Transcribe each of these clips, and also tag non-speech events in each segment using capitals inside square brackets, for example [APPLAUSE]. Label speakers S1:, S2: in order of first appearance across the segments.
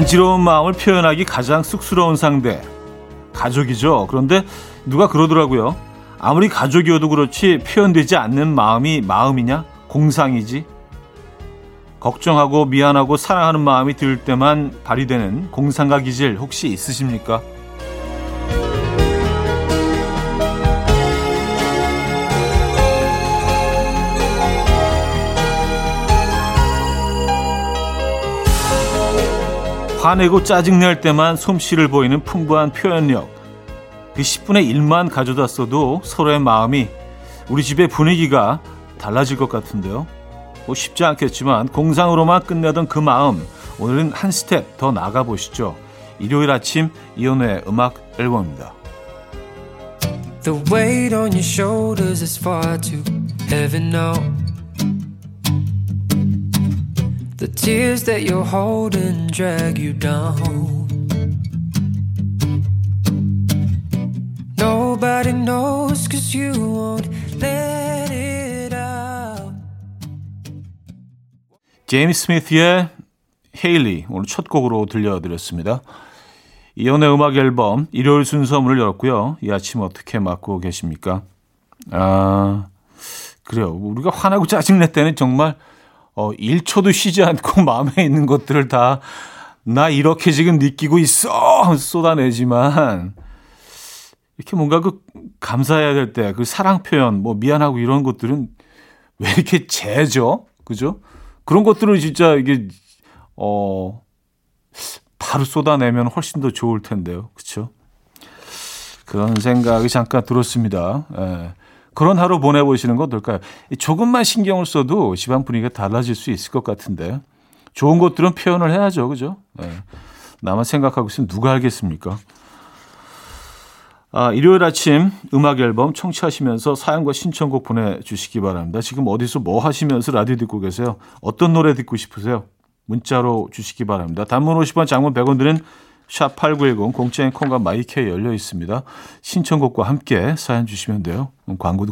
S1: 간지러운 마음을 표현하기 가장 쑥스러운 상대 가족이죠. 그런데 누가 그러더라고요. 아무리 가족이어도 그렇지 표현되지 않는 마음이 마음이냐? 공상이지. 걱정하고 미안하고 사랑하는 마음이 들 때만 발휘되는 공상과 기질 혹시 있으십니까? 화내고 짜증낼 때만 솜씨를 보이는 풍부한 표현력. 그 10분의 1만 가져다 써도 서로의 마음이 우리 집의 분위기가 달라질 것 같은데요. 뭐 쉽지 않겠지만 공상으로만 끝내던 그 마음 오늘은 한 스텝 더 나가 보시죠. 일요일 아침 이현우의 음악 앨범입니다. The weight on your shoulders is far too heavy now. The tears that you're holding drag you down. Nobody knows cause you won't let it out. 제임스 스미스의 헤일리 오늘 첫 곡으로 들려드렸습니다. 이연의 음악 앨범 일요일 순서 문을 열었고요. 이 아침 어떻게 맞고 계십니까? 아, 그래요. 우리가 화나고 짜증 낼 때는 정말 어, 1초도 쉬지 않고 [LAUGHS] 마음에 있는 것들을 다 나 이렇게 지금 느끼고 있어! 쏟아내지만 이렇게 뭔가 그 감사해야 될 때 그 사랑 표현 뭐 미안하고 이런 것들은 왜 이렇게 재죠? 그죠? 그런 것들을 진짜 이게 어 바로 쏟아내면 훨씬 더 좋을 텐데요. 그렇죠 그런 생각이 잠깐 들었습니다. 예. 그런 하루 보내보시는 거 어떨까요? 조금만 신경을 써도 집안 분위기가 달라질 수 있을 것 같은데 좋은 것들은 표현을 해야죠, 그죠? 네. 나만 생각하고 있으면 누가 알겠습니까? 아, 일요일 아침 음악 앨범 청취하시면서 사연과 신청곡 보내주시기 바랍니다. 지금 어디서 뭐 하시면서 라디오 듣고 계세요? 어떤 노래 듣고 싶으세요? 문자로 주시기 바랍니다. 단문 50원, 장문 100원 드는 샵8910 공짜인 콩과 마이케 열려 있습니다. 신청곡과 함께 사연 주시면 돼요. 광고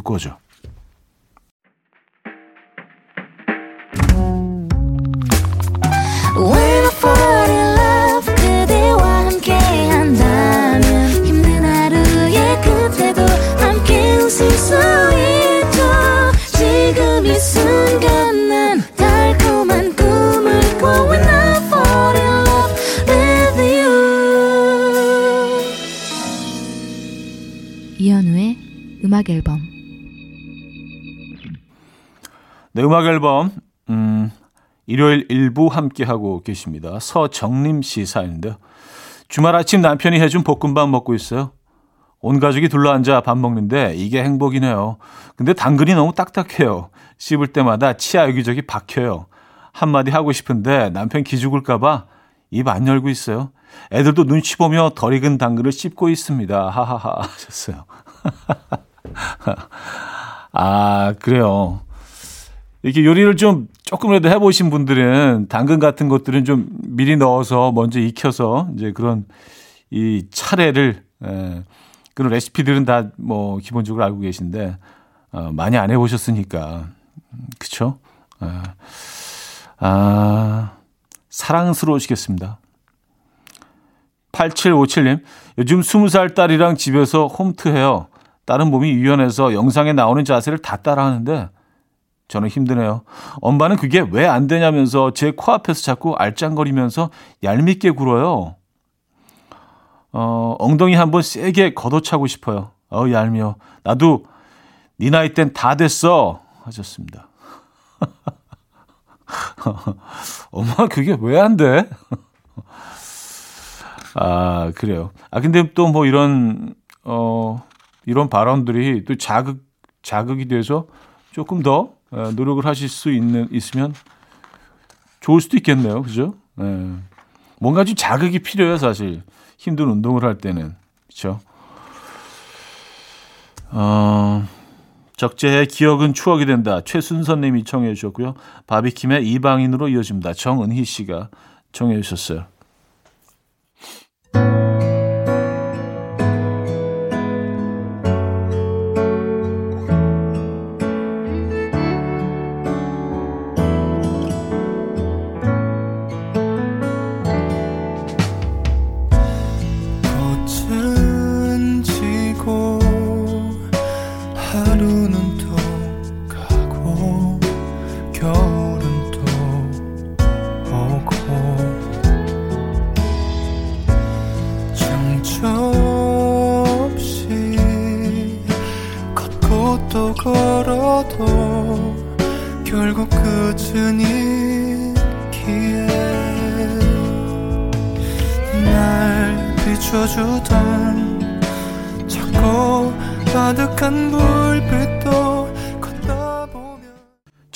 S1: 오죠.
S2: 음악 앨범
S1: 네, 음악 앨범 음, 일요일 일부 함께 하고 계십니다. 서정림 씨 사연인데요. 주말 아침 남편이 해준 볶음밥 먹고 있어요. 온 가족이 둘러앉아 밥 먹는데 이게 행복이네요. 근데 당근이 너무 딱딱해요. 씹을 때마다 치아 여기저기 박혀요. 한마디 하고 싶은데 남편 기죽을까봐 입 안 열고 있어요. 애들도 눈치 보며 덜 익은 당근을 씹고 있습니다. 하하하 [LAUGHS] 하셨어요. [LAUGHS] 아, 그래요. 이렇게 요리를 좀 조금이라도 해보신 분들은 당근 같은 것들은 좀 미리 넣어서 먼저 익혀서 이제 그런 이 차례를 에, 그런 레시피들은 다 뭐 기본적으로 알고 계신데 어, 많이 안 해보셨으니까 그쵸? 에, 아 사랑스러우시겠습니다. 8757님 요즘 20살 딸이랑 집에서 홈트해요. 다른 몸이 유연해서 영상에 나오는 자세를 다 따라하는데 저는 힘드네요. 엄마는 그게 왜 안 되냐면서 제 코앞에서 자꾸 알짱거리면서 얄밉게 굴어요. 어, 엉덩이 한번 세게 걷어차고 싶어요. 어, 얄미워. 나도 네 나이 땐 다 됐어. 하셨습니다. [LAUGHS] 엄마 그게 왜 안 돼? 아, 그래요. 아, 근데 또 뭐 이런, 어, 이런 발언들이 또 자극 자극이 돼서 조금 더 어, 노력을 하실 수 있는 있으면 좋을 수도 있겠네요, 그죠? 네. 뭔가 좀 자극이 필요해요, 사실 힘든 운동을 할 때는 그렇죠. 어, 적재의 기억은 추억이 된다. 최순선님이 청해 주셨고요. 바비킴의 이방인으로 이어집니다. 정은희 씨가 청해 주셨어요.
S2: 비춰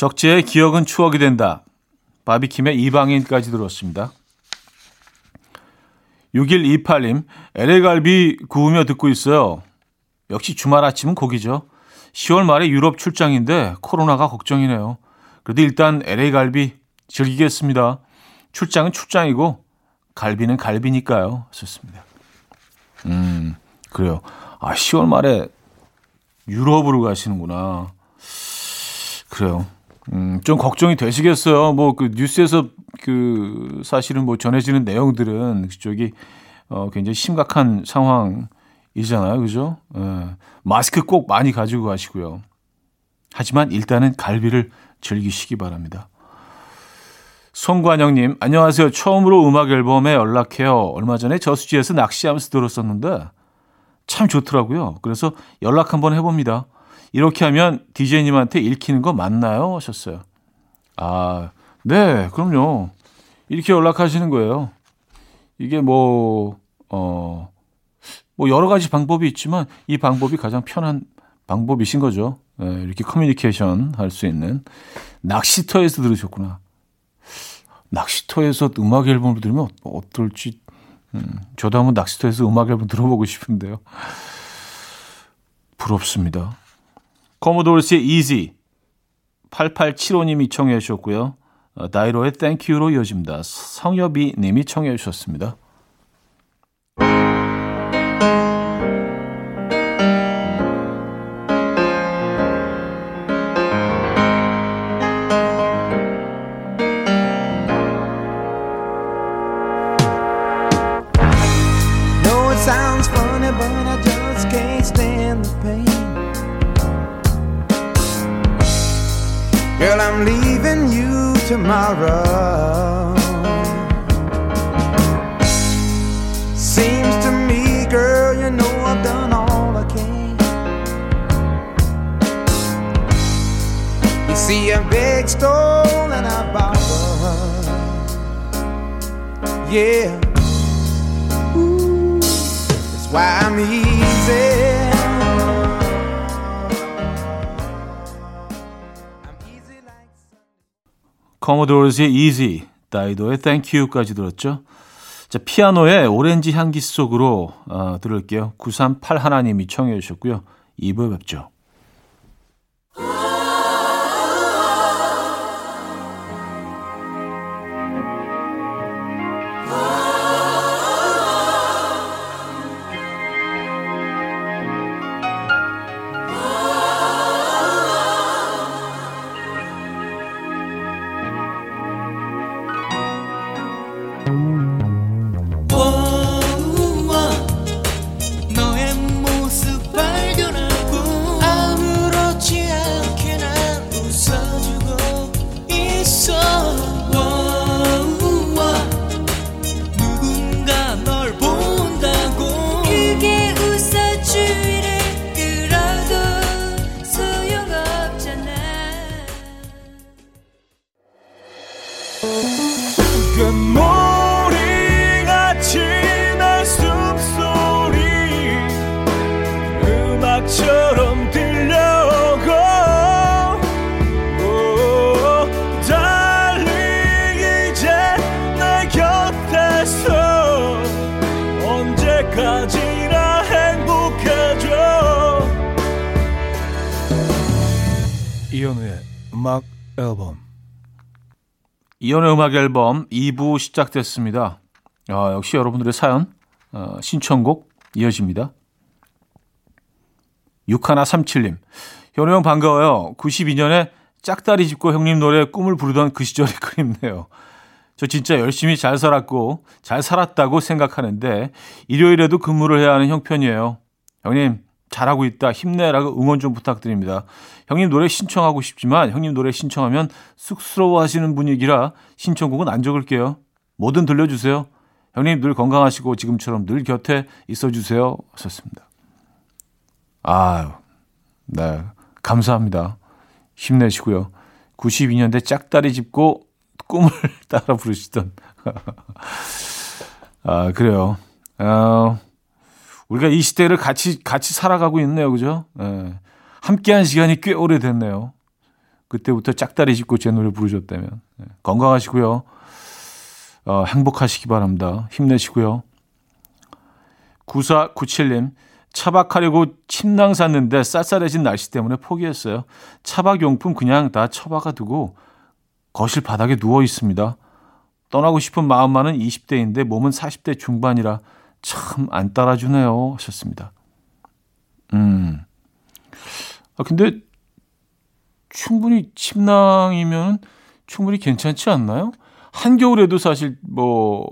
S1: 적재의 기억은 추억이 된다. 바비킴의 이방인까지 들었습니다. 6128님, LA갈비 구우며 듣고 있어요. 역시 주말 아침은 고기죠. 10월 말에 유럽 출장인데 코로나가 걱정이네요. 그래도 일단 LA갈비 즐기겠습니다. 출장은 출장이고 갈비는 갈비니까요. 좋습니다. 음, 그래요. 아, 10월 말에 유럽으로 가시는구나. 그래요. 음, 좀 걱정이 되시겠어요. 뭐 그 뉴스에서 그 사실은 뭐 전해지는 내용들은 그쪽이 어 굉장히 심각한 상황이잖아요. 그죠? 예. 마스크 꼭 많이 가지고 가시고요. 하지만 일단은 갈비를 즐기시기 바랍니다. 송관영님, 안녕하세요. 처음으로 음악 앨범에 연락해요. 얼마 전에 저수지에서 낚시하면서 들었었는데 참 좋더라고요. 그래서 연락 한번 해봅니다. 이렇게 하면 디제이님한테 읽히는 거 맞나요? 하셨어요. 아, 네, 그럼요. 이렇게 연락하시는 거예요. 이게 뭐, 어, 뭐 여러 가지 방법이 있지만 이 방법이 가장 편한 방법이신 거죠. 네, 이렇게 커뮤니케이션 할 수 있는. 낚시터에서 들으셨구나. 낚시터에서 음악 앨범을 들으면 어떨지, 음, 저도 한번 낚시터에서 음악 앨범 들어보고 싶은데요. 부럽습니다. 코모도르스의 Easy 8875님이 청해 주셨고요. 어, 다이로의 Thank You로 이어집니다. 성여비 님이 청해 주셨습니다. You see a big stone and I borrowed. Yeah. Ooh, that's why I'm easy. 커모도르즈의 Easy, 다이도의 Thank You까지 들었죠. 자, 피아노의 오렌지 향기 속으로 어, 들을게요. 938 하나님이 청해 주셨고요. 2부에 뵙죠. 음악 앨범 이연의 음악 앨범 2부 시작됐습니다. 아, 역시 여러분들의 사연 어, 신청곡 이어집니다. 6137님 현우 형 반가워요. 92년에 짝다리 짚고 형님 노래 꿈을 부르던 그 시절이 그립네요. 저 진짜 열심히 잘 살았고 잘 살았다고 생각하는데 일요일에도 근무를 해야 하는 형편이에요. 형님 잘하고 있다. 힘내라고 응원 좀 부탁드립니다. 형님 노래 신청하고 싶지만 형님 노래 신청하면 쑥스러워 하시는 분위기라 신청곡은 안 적을게요. 뭐든 들려주세요. 형님 늘 건강하시고 지금처럼 늘 곁에 있어 주세요. 하셨습니다. 아유, 네. 감사합니다. 힘내시고요. 92년대 짝다리 짚고 꿈을 [LAUGHS] 따라 부르시던. [LAUGHS] 아, 그래요. 어, 우리가 이 시대를 같이, 같이 살아가고 있네요. 그죠? 예. 함께한 시간이 꽤 오래됐네요. 그때부터 짝다리 짚고 제 노래 부르셨다면. 예. 건강하시고요. 어, 행복하시기 바랍니다. 힘내시고요. 9497님, 차박하려고 침낭 샀는데 쌀쌀해진 날씨 때문에 포기했어요. 차박용품 그냥 다 처박아 두고 거실 바닥에 누워 있습니다. 떠나고 싶은 마음만은 20대인데 몸은 40대 중반이라 참 안 따라주네요. 하셨습니다. 음. 아, 근데 충분히 침낭이면 충분히 괜찮지 않나요? 한겨울에도 사실 뭐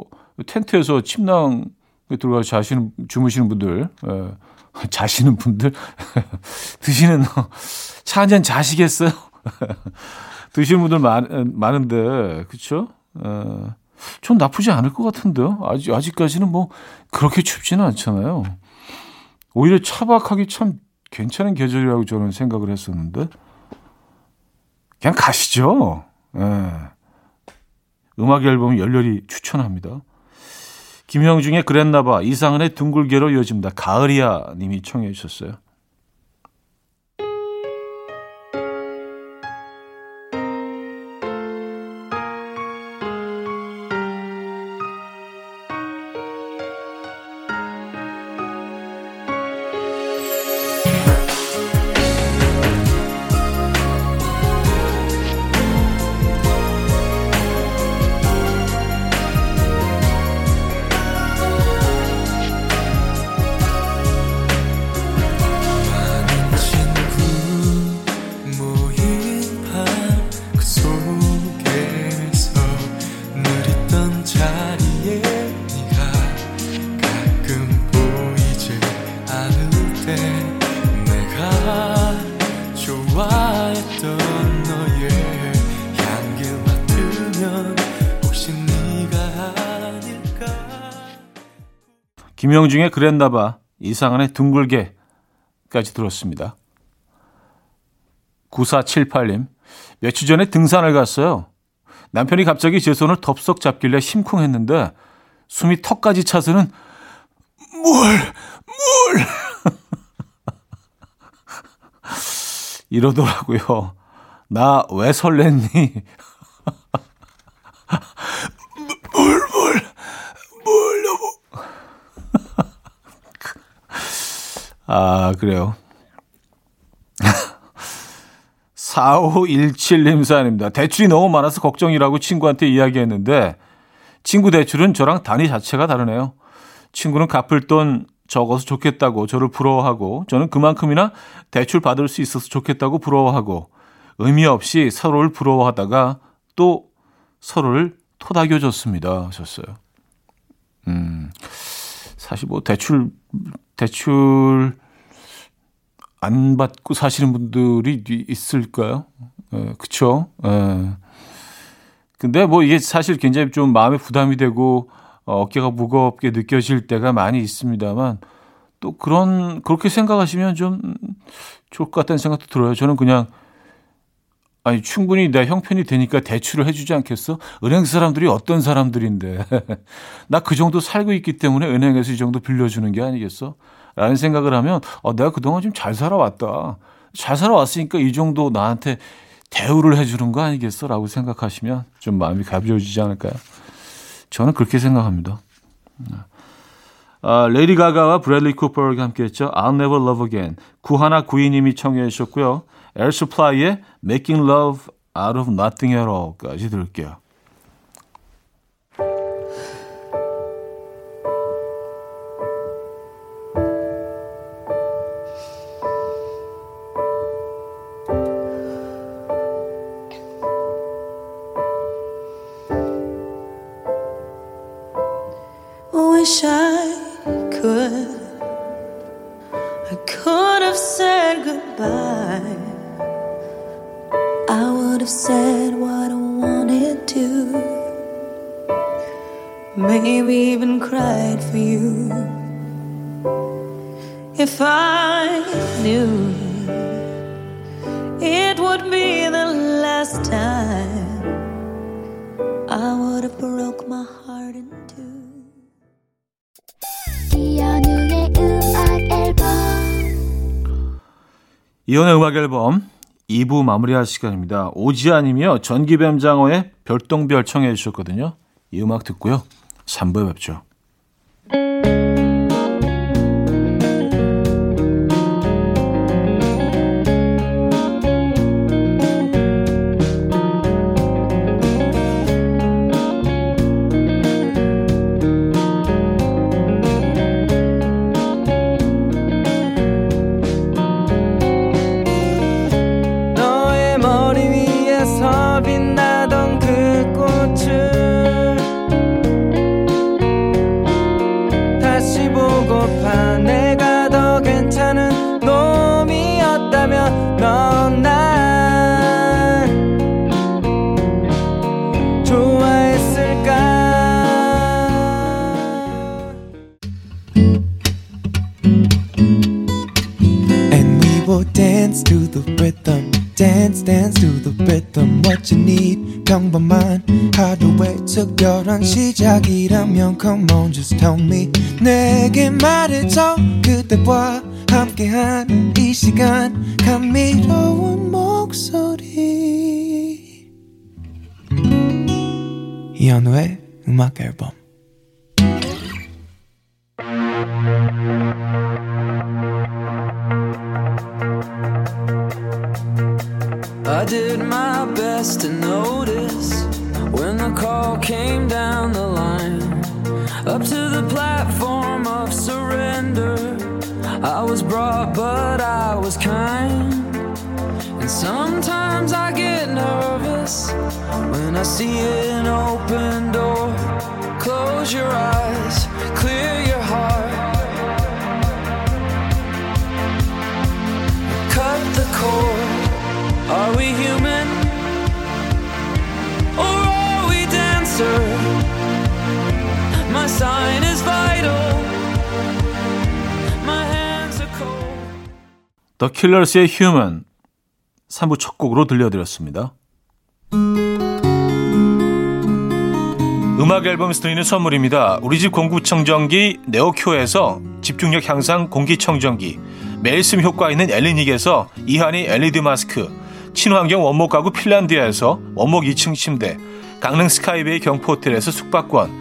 S1: 텐트에서 침낭에 들어가서 자시는 주무시는 분들 예, [LAUGHS] 자시는 분들 [LAUGHS] 드시는 [LAUGHS] 차 한 잔 자시겠어요? 드시는 분들 많, 많은데 그렇죠? 예, 좀 나쁘지 않을 것 같은데요. 아직 아직까지는 뭐 그렇게 춥지는 않잖아요. 오히려 차박하기 참 괜찮은 계절이라고 저는 생각을 했었는데 그냥 가시죠. 예. 음악 앨범 열렬히 추천합니다. 김형중의 그랬나봐 이상은의 둥글게로 이어집니다. 가을이야 님이 청해 주셨어요. 김영중의 그랬나봐 이상한의 둥글게까지 들었습니다. 9478님 며칠 전에 등산을 갔어요. 남편이 갑자기 제 손을 덥석 잡길래 심쿵했는데 숨이 턱까지 차서는 물! 물! [LAUGHS] 이러더라고요. 나 왜 설렜니? [LAUGHS] 물, 물! 아, 그래요. [LAUGHS] 4517님 사연입니다. 대출이 너무 많아서 걱정이라고 친구한테 이야기했는데 친구 대출은 저랑 단위 자체가 다르네요. 친구는 갚을 돈 적어서 좋겠다고 저를 부러워하고 저는 그만큼이나 대출 받을 수 있어서 좋겠다고 부러워하고 의미 없이 서로를 부러워하다가 또 서로를 토닥여줬습니다. 하셨어요. 음, 사실 뭐 대출, 대출 안 받고 사시는 분들이 있을까요? 예, 그쵸? 예. 근데 뭐 이게 사실 굉장히 좀 마음에 부담이 되고 어, 어깨가 무겁게 느껴질 때가 많이 있습니다만 또 그런, 그렇게 생각하시면 좀 좋을 것 같다는 생각도 들어요. 저는 그냥 아니 충분히 내 형편이 되니까 대출을 해주지 않겠어? 은행 사람들이 어떤 사람들인데 [LAUGHS] 나 그 정도 살고 있기 때문에 은행에서 이 정도 빌려주는 게 아니겠어? 라는 생각을 하면 어, 내가 그동안 좀 잘 살아왔다. 잘 살아왔으니까 이 정도 나한테 대우를 해주는 거 아니겠어? 라고 생각하시면 좀 마음이 가벼워지지 않을까요? 저는 그렇게 생각합니다. 아, 레이디 가가와 브래들리 쿠퍼가 함께 했죠. I'll Never Love Again. 구하나 구이님이 청해 주셨고요. 에어 스플라이의 Making Love Out of Nothing at All까지 들을게요.
S3: wish I could. I could have said goodbye. have said what I wanted to. Maybe even cried for you. If I knew it would be the last time, I would have broke my heart in two.
S1: 이연우의 음악 앨범 이연의 음악 앨범 2부 마무리할 시간입니다. 오지아님이요. 전기뱀장어의 별똥별 청해 주셨거든요. 이 음악 듣고요. 3부에 뵙죠.
S2: 특별한 시작이라면 Come on, just tell me. 내게 말해줘. 그대와 함께한 이 시간. 감미로운 목소리. 이현우의 음악 앨범.
S4: I did my best to notice call came down the line. Up to the platform of surrender. I was brought, but I was kind. And sometimes I get nervous when I see an open door. Close your eyes, The
S1: Killers의 Human 3부 첫 곡으로 들려드렸습니다. 음악 앨범에서 드리는 선물입니다. 우리 집 공기청정기 네오큐에서 집중력 향상 공기청정기 매일 숨 효과 있는 엘리닉에서 이하늬 LED 마스크 친환경 원목 가구 핀란드에서 원목 2층 침대 강릉 스카이베이 경포호텔에서 숙박권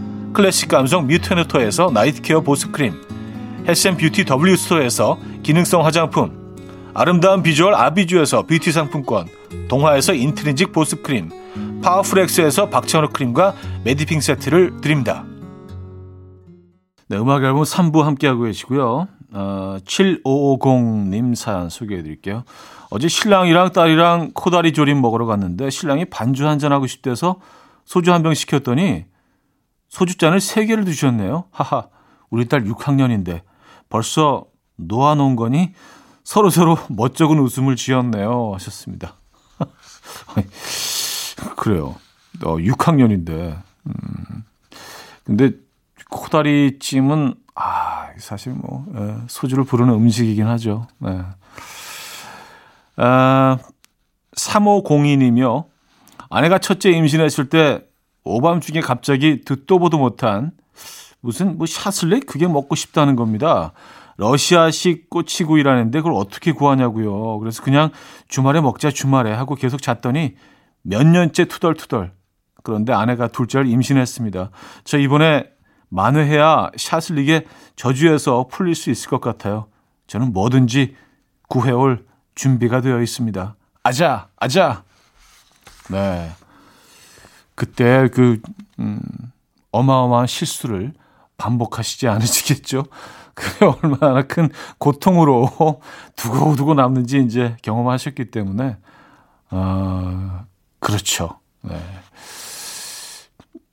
S1: 클래식 감성 뮤테너토에서 night care 보습크림 health and beauty W스토어에서 기능성 화장품 아름다운 비주얼 아비주에서 뷰티 상품권 동화에서 인트리직 보습크림 파워풀엑스에서 박찬호 크림과 메디핑 세트를 드립니다. 네, 음악 앨범 3부 함께하고 계시고요. 어, 7550님 사연 소개해 드릴게요. 어제 신랑이랑 딸이랑 코다리 조림 먹으러 갔는데 신랑이 반주 한잔 하고 싶대서 소주 한 병 시켰더니 소주잔을 3개를 드셨네요. 하하, 우리 딸 6학년인데 벌써 놓아놓은 거니 서로서로 멋쩍은 웃음을 지었네요. 하셨습니다. [LAUGHS] 그래요. 어, 6학년인데. 음. 근데 코다리찜은 아, 사실 뭐 예, 소주를 부르는 음식이긴 하죠. 네. 아, 3502님이요. 아내가 첫째 임신했을 때 오밤중에 갑자기 듣도 보도 못한 무슨 뭐 샤슬레 그게 먹고 싶다는 겁니다. 러시아식 꼬치구이라는데 그걸 어떻게 구하냐고요. 그래서 그냥 주말에 먹자 주말에 하고 계속 잤더니 몇 년째 투덜투덜. 그런데 아내가 둘째를 임신했습니다. 저 이번에 만회해야 샤슬릭의 저주에서 풀릴 수 있을 것 같아요. 저는 뭐든지 구해올 준비가 되어 있습니다. 아자, 아자. 네. 그때 그 음, 어마어마한 실수를 반복하시지 않으시겠죠? [LAUGHS] 그게 얼마나 큰 고통으로 [LAUGHS] 두고두고 남는지 이제 경험하셨기 때문에 아 그렇죠. 네.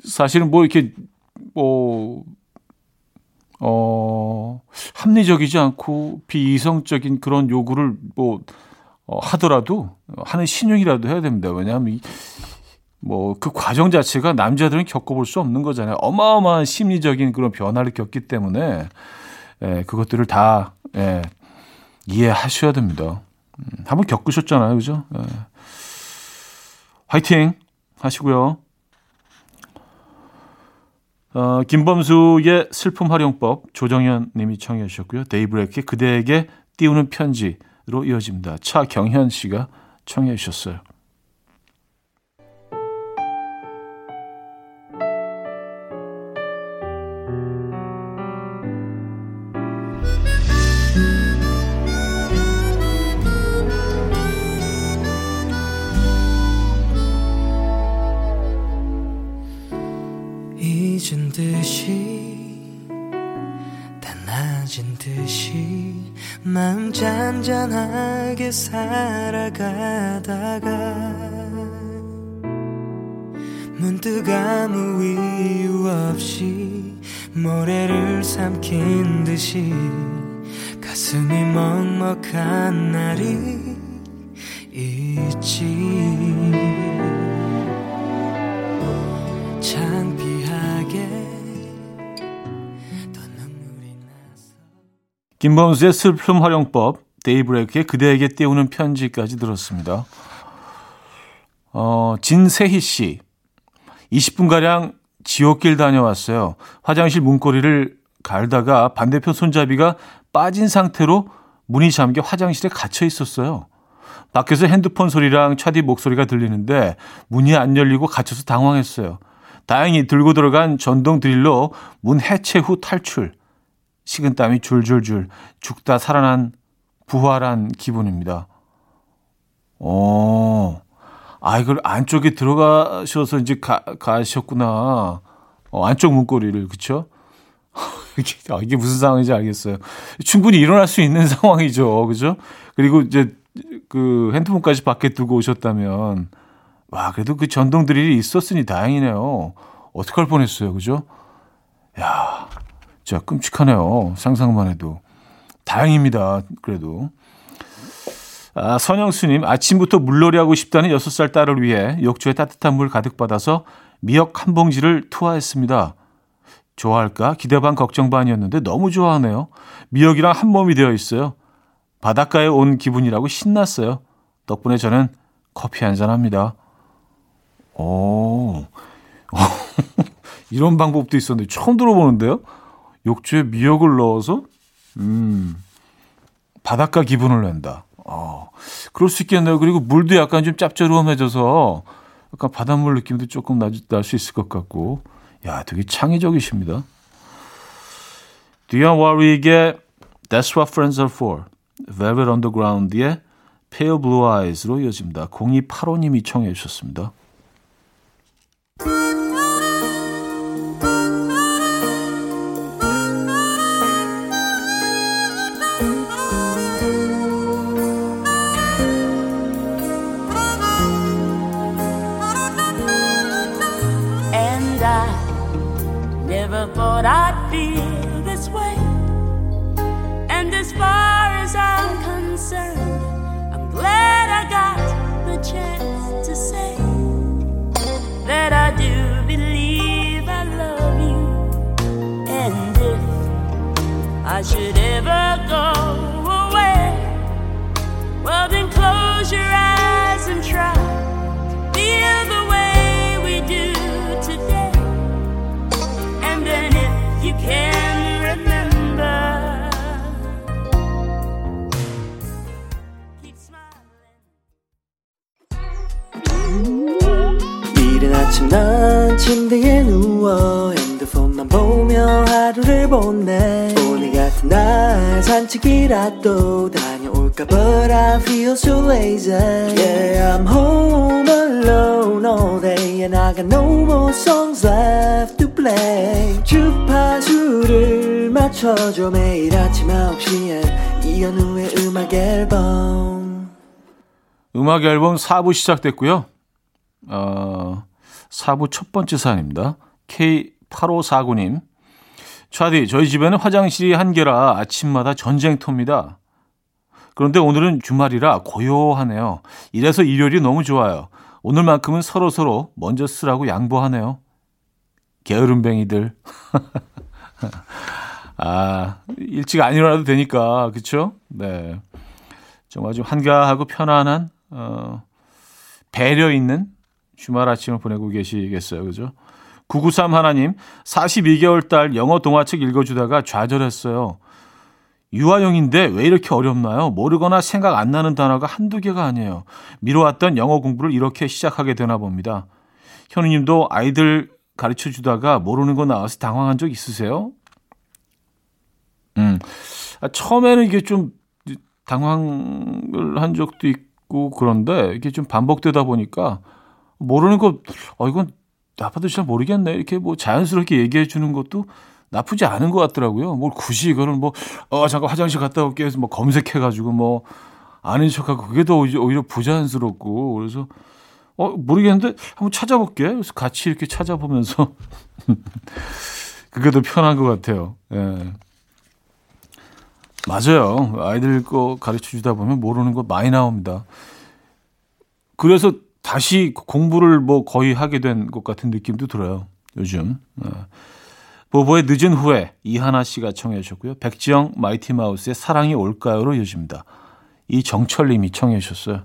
S1: 사실은 뭐 이렇게 뭐 어, 합리적이지 않고 비이성적인 그런 요구를 뭐 어, 하더라도 하는 신용이라도 해야 됩니다. 왜냐하면 이, 뭐 그 과정 자체가 남자들은 겪어볼 수 없는 거잖아요. 어마어마한 심리적인 그런 변화를 겪기 때문에 예, 그것들을 다 예, 이해하셔야 됩니다. 음, 한번 겪으셨잖아요, 그죠? 예. 화이팅 하시고요. 어, 김범수의 슬픔 활용법 조정현 님이 청해 주셨고요. 데이브레이크의 그대에게 띄우는 편지로 이어집니다. 차경현 씨가 청해 주셨어요.
S2: 잔잔하게 살아가다가 문득 아무 이유 없이 모래를 삼킨 듯이 가슴이 먹먹한 날이 있지. 창피하게
S1: 김범수의 슬픔 활용법, 데이브레이크의 그대에게 띄우는 편지까지 들었습니다. 어, 진세희 씨. 20분가량 지옥길 다녀왔어요. 화장실 문고리를 갈다가 반대편 손잡이가 빠진 상태로 문이 잠겨 화장실에 갇혀 있었어요. 밖에서 핸드폰 소리랑 차디 목소리가 들리는데 문이 안 열리고 갇혀서 당황했어요. 다행히 들고 들어간 전동 드릴로 문 해체 후 탈출. 식은땀이 줄줄줄 죽다 살아난 부활한 기분입니다. 어, 아, 이걸 안쪽에 들어가셔서 이제 가, 가셨구나. 어, 안쪽 문고리를, 그쵸? [LAUGHS] 이게, 아, 이게 무슨 상황인지 알겠어요. 충분히 일어날 수 있는 [LAUGHS] 상황이죠. 그죠? 그리고 이제 그 핸드폰까지 밖에 두고 오셨다면, 와, 그래도 그 전동 드릴이 있었으니 다행이네요. 어떡할 뻔했어요. 그죠? 야, 진짜 끔찍하네요. 상상만 해도. 다행입니다. 그래도. 아, 선영수님, 아침부터 물놀이 하고 싶다는 6살 딸을 위해 욕조에 따뜻한 물 가득 받아서 미역 한 봉지를 투하했습니다. 좋아할까? 기대 반 걱정 반이었는데 너무 좋아하네요. 미역이랑 한 몸이 되어 있어요. 바닷가에 온 기분이라고 신났어요. 덕분에 저는 커피 한 잔 합니다. 오, [LAUGHS] 이런 방법도 있었는데 처음 들어보는데요? 욕조에 미역을 넣어서, 음, 바닷가 기분을 낸다. 어, 그럴 수 있겠네요. 그리고 물도 약간 좀 짭조름해져서 약간 바닷물 느낌도 조금 날 수 있을 것 같고. 야, 되게 창의적이십니다. 디안 와릭의 That's What Friends Are For, Velvet Underground의 Pale Blue Eyes로 이어집니다. 0285님이 청해 주셨습니다.
S3: Thought I'd feel this way. And as far as I'm concerned, I'm glad I got the chance to say that I do believe I love you. And if I should
S5: 하루를 보내 오늘 같은 날 산책이라도 다녀올까 But I feel so lazy Yeah I'm home alone all day And I got no more songs left to play 주파수를 맞춰줘 매일 아침 9시에 이현우의 음악 앨범
S1: 음악 앨범 4부 시작됐고요. 어, 4부 첫 번째 사연입니다. K8549님. 차디, 저희 집에는 화장실이 한 개라 아침마다 전쟁터입니다. 그런데 오늘은 주말이라 고요하네요. 이래서 일요일이 너무 좋아요. 오늘만큼은 서로서로 먼저 쓰라고 양보하네요. 게으름뱅이들. [LAUGHS] 아, 일찍 안 일어나도 되니까, 그쵸? 네. 정말 좀 한가하고 편안한, 어, 배려 있는 주말 아침을 보내고 계시겠어요. 그죠? 993 하나님, 42개월 딸 영어 동화책 읽어주다가 좌절했어요. 유아용인데 왜 이렇게 어렵나요? 모르거나 생각 안 나는 단어가 한두 개가 아니에요. 미뤄왔던 영어 공부를 이렇게 시작하게 되나 봅니다. 현우님도 아이들 가르쳐 주다가 모르는 거 나와서 당황한 적 있으세요? 음, 아, 처음에는 이게 좀 당황을 한 적도 있고 그런데 이게 좀 반복되다 보니까 모르는 거, 어, 이건 나빠도 잘 모르겠네. 이렇게 뭐 자연스럽게 얘기해 주는 것도 나쁘지 않은 것 같더라고요. 뭘 굳이 이거를 뭐, 어, 잠깐 화장실 갔다 올게 해서 뭐 검색해가지고 뭐, 아는 척하고 그게 더 오히려 부자연스럽고. 그래서, 어, 모르겠는데 한번 찾아볼게. 그래서 같이 이렇게 찾아보면서. [LAUGHS] 그게 더 편한 것 같아요. 예. 맞아요. 아이들 거 가르쳐 주다 보면 모르는 거 많이 나옵니다. 그래서 다시 공부를 뭐 거의 하게 된 것 같은 느낌도 들어요. 요즘. 예. 보보의 늦은 후에 이하나 씨가 청해 주셨고요. 백지영 마이티 마우스의 사랑이 올까요로 이어집니다. 이정철 님이 청해 주셨어요.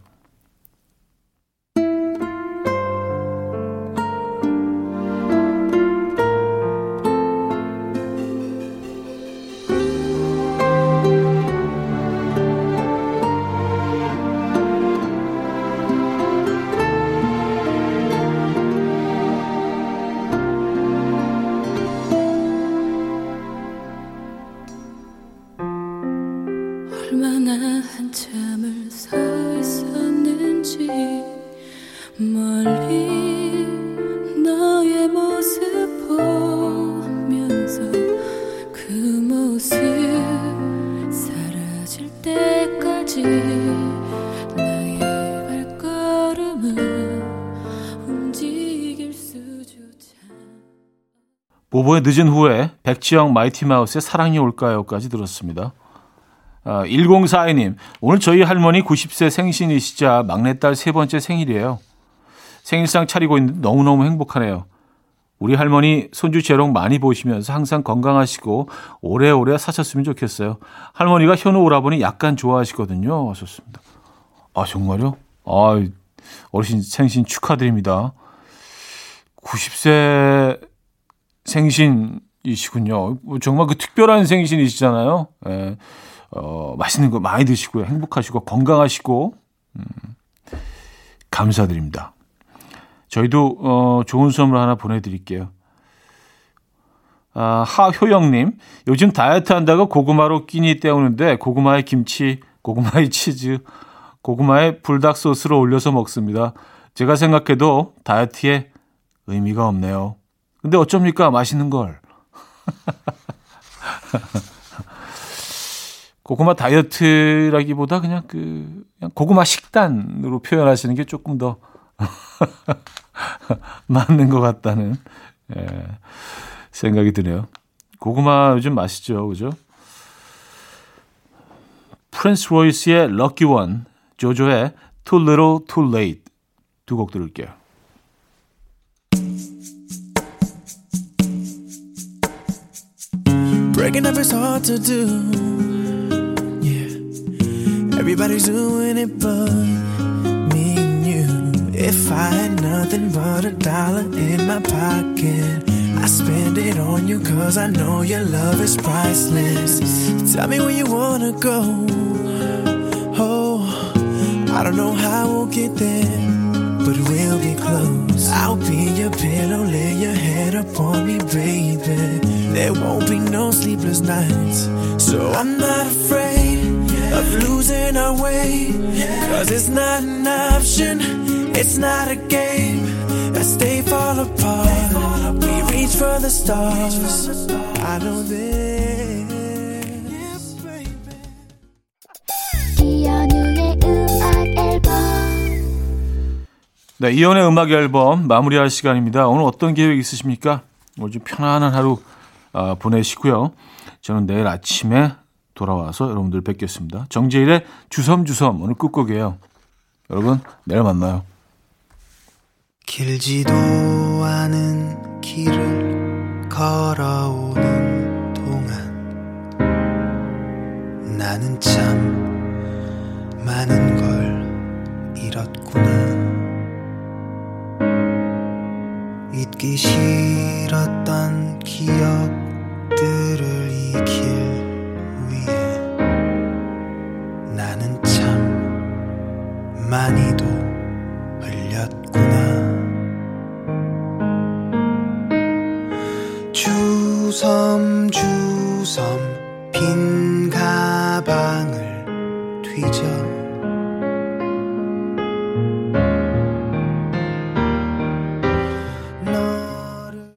S1: 보보의 늦은 후에 백지영 마이티 마우스의 사랑이 올까요까지 들었습니다. 아, 1042님, 오늘 저희 할머니 90세 생신이시자 막내딸 세 번째 생일이에요. 생일상 차리고 있는데 너무너무 행복하네요. 우리 할머니 손주 재롱 많이 보시면서 항상 건강하시고 오래오래 사셨으면 좋겠어요. 할머니가 현우 오라버니 약간 좋아하시거든요. 하셨습니다. 아, 정말요? 아, 어르신 생신 축하드립니다. 90세 생신이시군요. 정말 그 특별한 생신이시잖아요. 예. 어, 맛있는 거 많이 드시고요. 행복하시고 건강하시고 음, 감사드립니다. 저희도 어, 좋은 선물 하나 보내드릴게요. 아, 하효영님, 요즘 다이어트 한다고 고구마로 끼니 때우는데 고구마에 김치, 고구마에 치즈, 고구마에 불닭 소스로 올려서 먹습니다. 제가 생각해도 다이어트에 의미가 없네요. 근데 어쩝니까? 맛있는 걸. [LAUGHS] 고구마 다이어트라기보다 그냥 그 그냥 고구마 식단으로 표현하시는 게 조금 더 [LAUGHS] 맞는 것 같다는 예, 생각이 드네요. 고구마 요즘 맛있죠, 그죠? 프린스 로이스의 Lucky One, 조조의 Too Little Too Late 두 곡 들을게요.
S2: Breaking up is hard to do. Yeah. Everybody's doing it but me and you. If I had nothing but a dollar in my pocket, I spend it on you cause I know your love is priceless. Tell me where you wanna go. Oh, I don't know how we'll get there. but we'll be close. I'll be your pillow, lay your head upon me, baby. There won't be no sleepless nights, so I'm not afraid of losing our way. Cause it's not an option, it's not a game. As they fall apart, we reach for the stars. I know this. baby.
S3: 이연우의 음악 앨범
S1: 네, 이연의 음악 앨범 마무리할 시간입니다. 오늘 어떤 계획 있으십니까? 오늘 좀 편안한 하루 아, 보내시고요. 저는 내일 아침에 돌아와서 여러분들 뵙겠습니다. 정재일의 주섬주섬 오늘 끝곡이에요. 여러분 내일 만나요.
S2: 길지도 않은 길을 걸어오는 동안 나는 참 많은 걸 잃었구나 잊기 싫어 그들을 이 길 위에 나는 참 많이